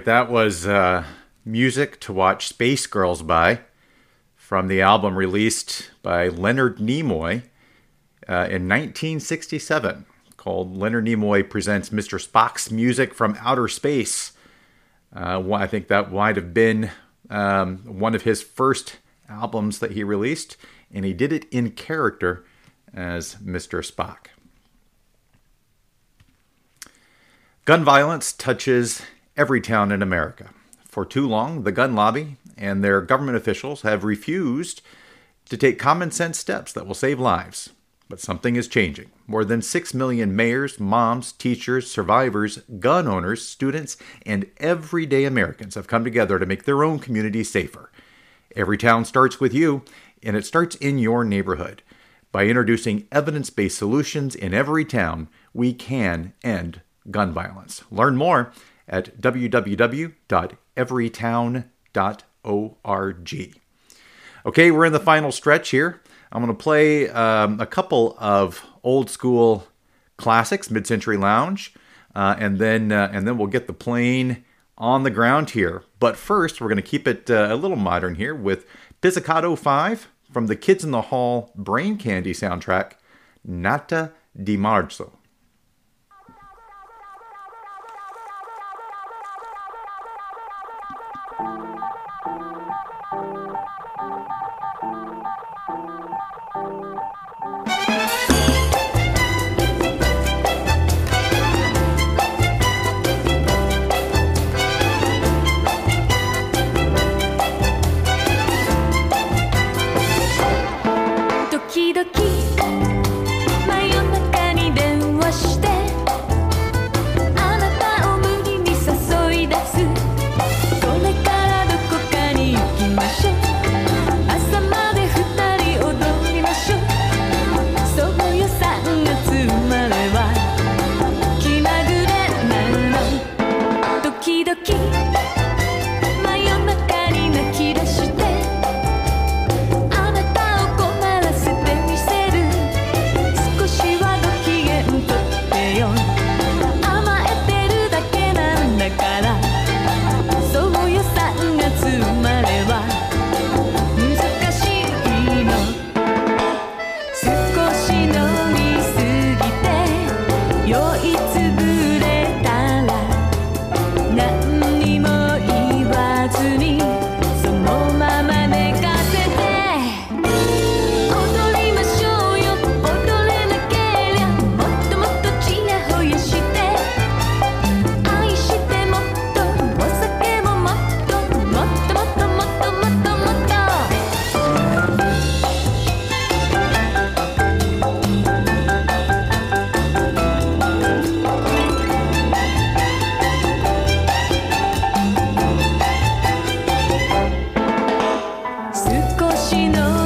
Speaker 2: Right, that was uh, music to watch Space Girls by from the album released by Leonard Nimoy uh, in 1967 called Leonard Nimoy Presents Mr. Spock's Music from Outer Space. Uh, I think that might have been um, one of his first albums that he released, and he did it in character as Mr. Spock. Gun violence touches every town in America. For too long, the gun lobby and their government officials have refused to take common sense steps that will save lives. But something is changing. More than 6 million mayors, moms, teachers, survivors, gun owners, students, and everyday Americans have come together to make their own communities safer. Every town starts with you, and it starts in your neighborhood.
Speaker 15: By introducing evidence based solutions in every town, we can end gun violence. Learn more at www.everytown.org. Okay, we're in the final stretch here. I'm going to play um, a couple of old school classics, Mid Century Lounge, uh, and then uh, and then we'll get the plane on the ground here. But first, we're going to keep it uh, a little modern here with Pizzicato Five from the Kids in the Hall Brain Candy soundtrack, Nata di Marzo.
Speaker 16: know.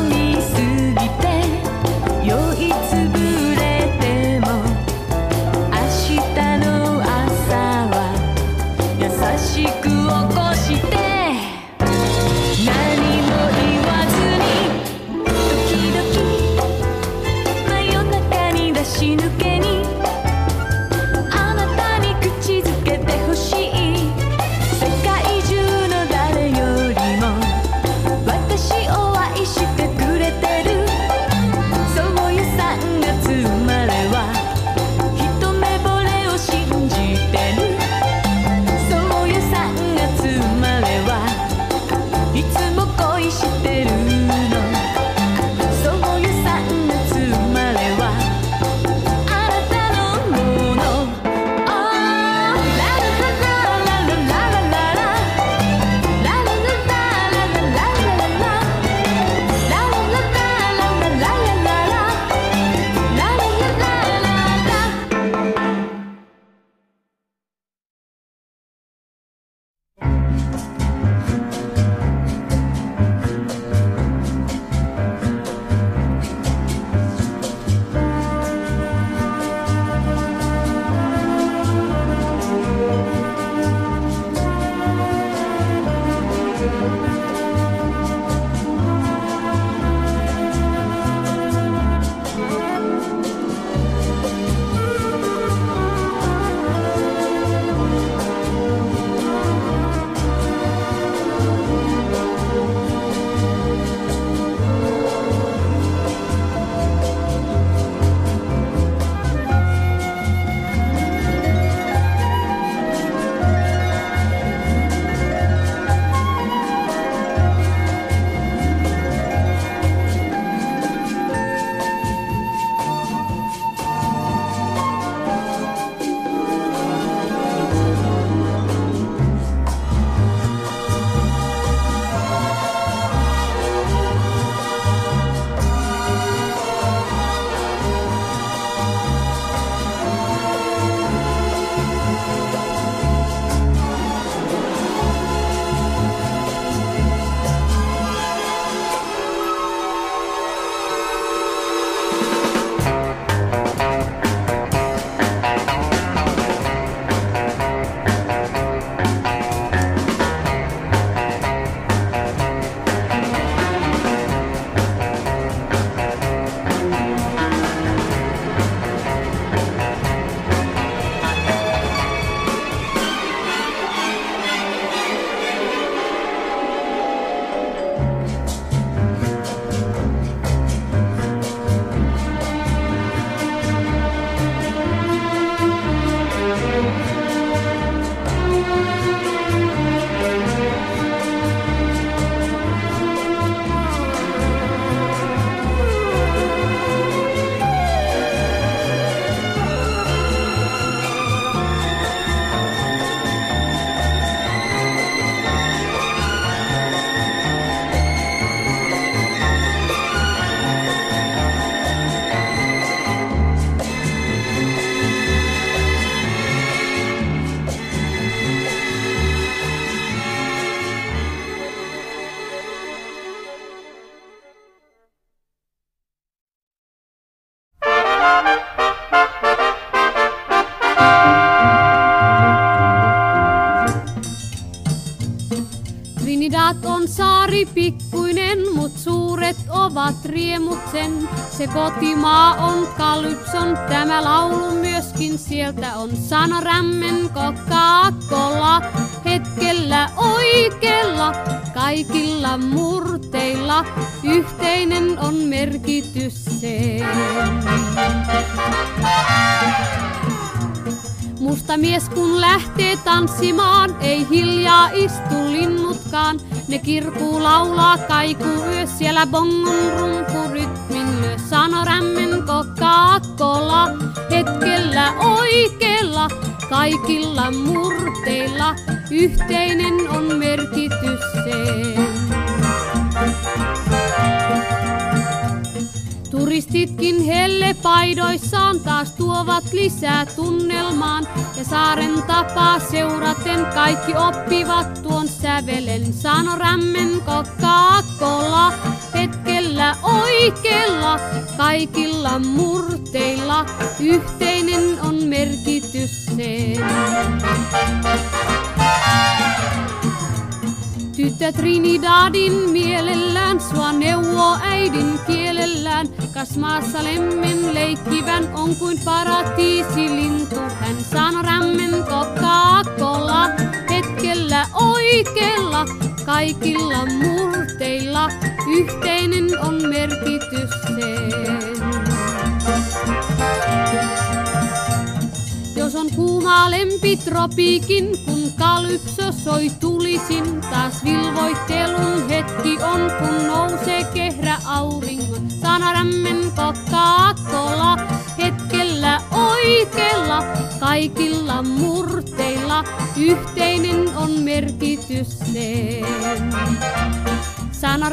Speaker 16: Ovat riemut sen. Se kotimaa on Kalypson, tämä laulu myöskin sieltä on. Sano rämmen Coca-Cola, hetkellä oikeella, kaikilla murteilla, yhteinen on merkitys sen. Musta mies kun lähtee tanssimaan, ei hiljaa istu linnutkaan. Ne kirkuu laulaa kaikuu yö siellä bongon rumpurytmin lyö. Sano rämmen Coca-Cola, hetkellä oikeella, kaikilla murteilla, yhteinen on merkitys sen. Turistitkin hellepaidoissaan taas tuovat lisää tunnelmaan ja saaren tapaa seuraten kaikki oppivat tuon sävelen. Sano rämmen Coca-Cola hetkellä oikeella kaikilla murteilla yhteinen on merkitys sen. Tyttö Trinidadin mielellään sua neuvoo äidin kielellään. Kas maassa lemmen leikkivän on kuin paratiisilintu. Hän sano rämmen Coca-Cola hetkellä oikeella. Kaikilla murteilla yhteinen on merkitys sen. Jos on kuuma lempi tropiikin, kun kalypso soi tulisin, taas vilvoittelun hetki on, kun nousee kehrä auringon. Sana rämmen Coca-Cola, hetkellä oikeella, kaikilla murteilla, yhteinen on merkitys sen. Sana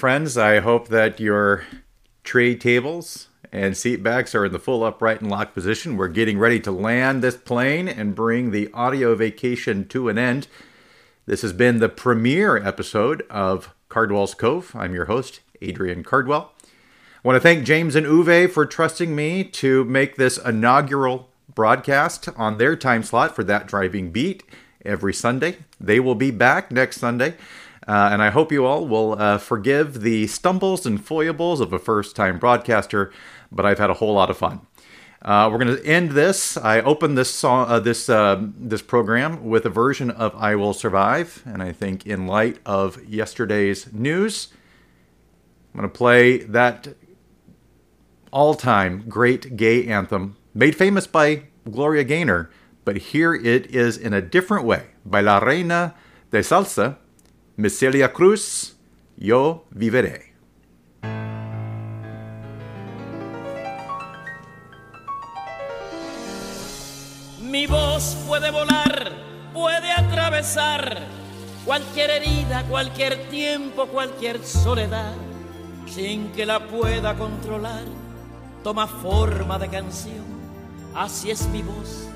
Speaker 2: friends. I hope that your tray tables and seat backs are in the full upright and locked position. We're getting ready to land this plane and bring the audio vacation to an end. This has been the premiere episode of Cardwell's Cove. I'm your host, Adrian Cardwell. I want to thank James and Uwe for trusting me to make this inaugural broadcast on their time slot for that driving beat every Sunday. They will be back next Sunday. Uh, and I hope you all will uh, forgive the stumbles and foibles of a first time broadcaster, but I've had a whole lot of fun. Uh, we're going to end this. I opened this song, uh, this uh, this program with a version of "I Will Survive," and I think in light of yesterday's news, I'm going to play that all-time great gay anthem, made famous by Gloria Gaynor, but here it is in a different way by La Reina de Salsa, Miss Celia Cruz, Yo Viviré.
Speaker 17: Mi voz puede volar, puede atravesar cualquier herida, cualquier tiempo, cualquier soledad, sin que la pueda controlar. Toma forma de canción, así es mi voz,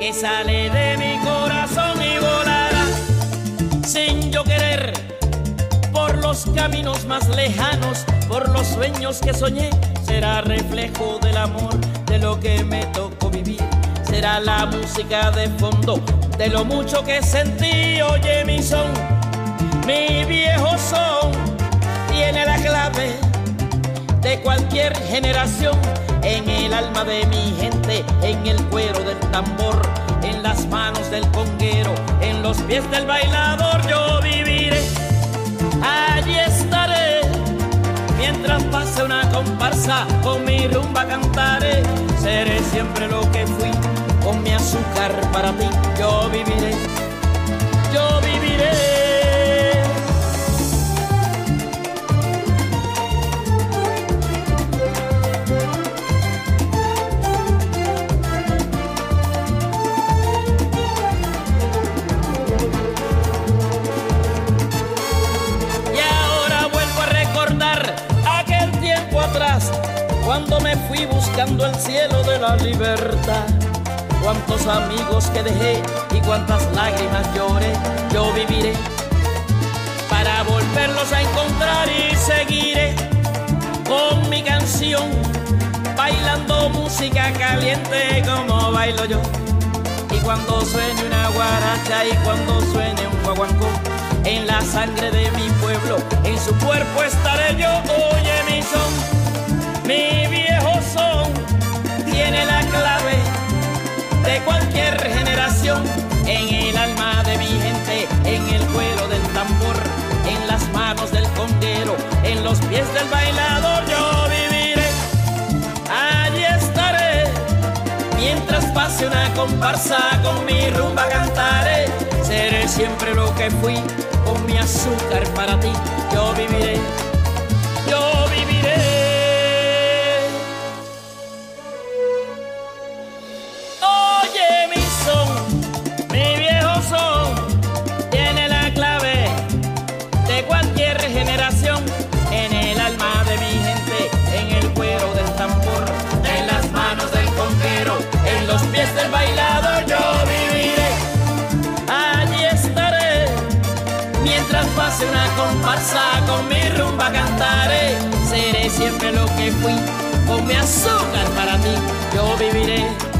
Speaker 17: que sale de mi corazón y volará sin yo querer por los caminos más lejanos, por los sueños que soñé. Será reflejo del amor, de lo que me tocó vivir. Será la música de fondo, de lo mucho que sentí. Oye mi son, mi viejo son, tiene la clave de cualquier generación. En el alma de mi gente, en el cuero del tambor, las manos del conguero, en los pies del bailador, yo viviré. Allí estaré, mientras pase una comparsa, con mi rumba cantaré. Seré siempre lo que fui, con mi azúcar para ti, yo viviré. Yo viviré. Buscando el cielo de la libertad. Cuántos amigos que dejé y cuántas lágrimas lloré, yo viviré para volverlos a encontrar y seguiré con mi canción, bailando música caliente como bailo yo. Y cuando suene una guaracha y cuando suene un guaguancó, en la sangre de mi pueblo, en su cuerpo estaré yo. Oye mi son, mi viejo son, tiene la clave de cualquier generación. En el alma de mi gente, en el cuero del tambor, en las manos del conguero, en los pies del bailador, yo viviré. Allí estaré, mientras pase una comparsa, con mi rumba cantaré. Seré siempre lo que fui, con mi azúcar para ti, yo viviré. Comparsa, con mi rumba cantaré. Seré siempre lo que fui, con mi azúcar para ti, yo viviré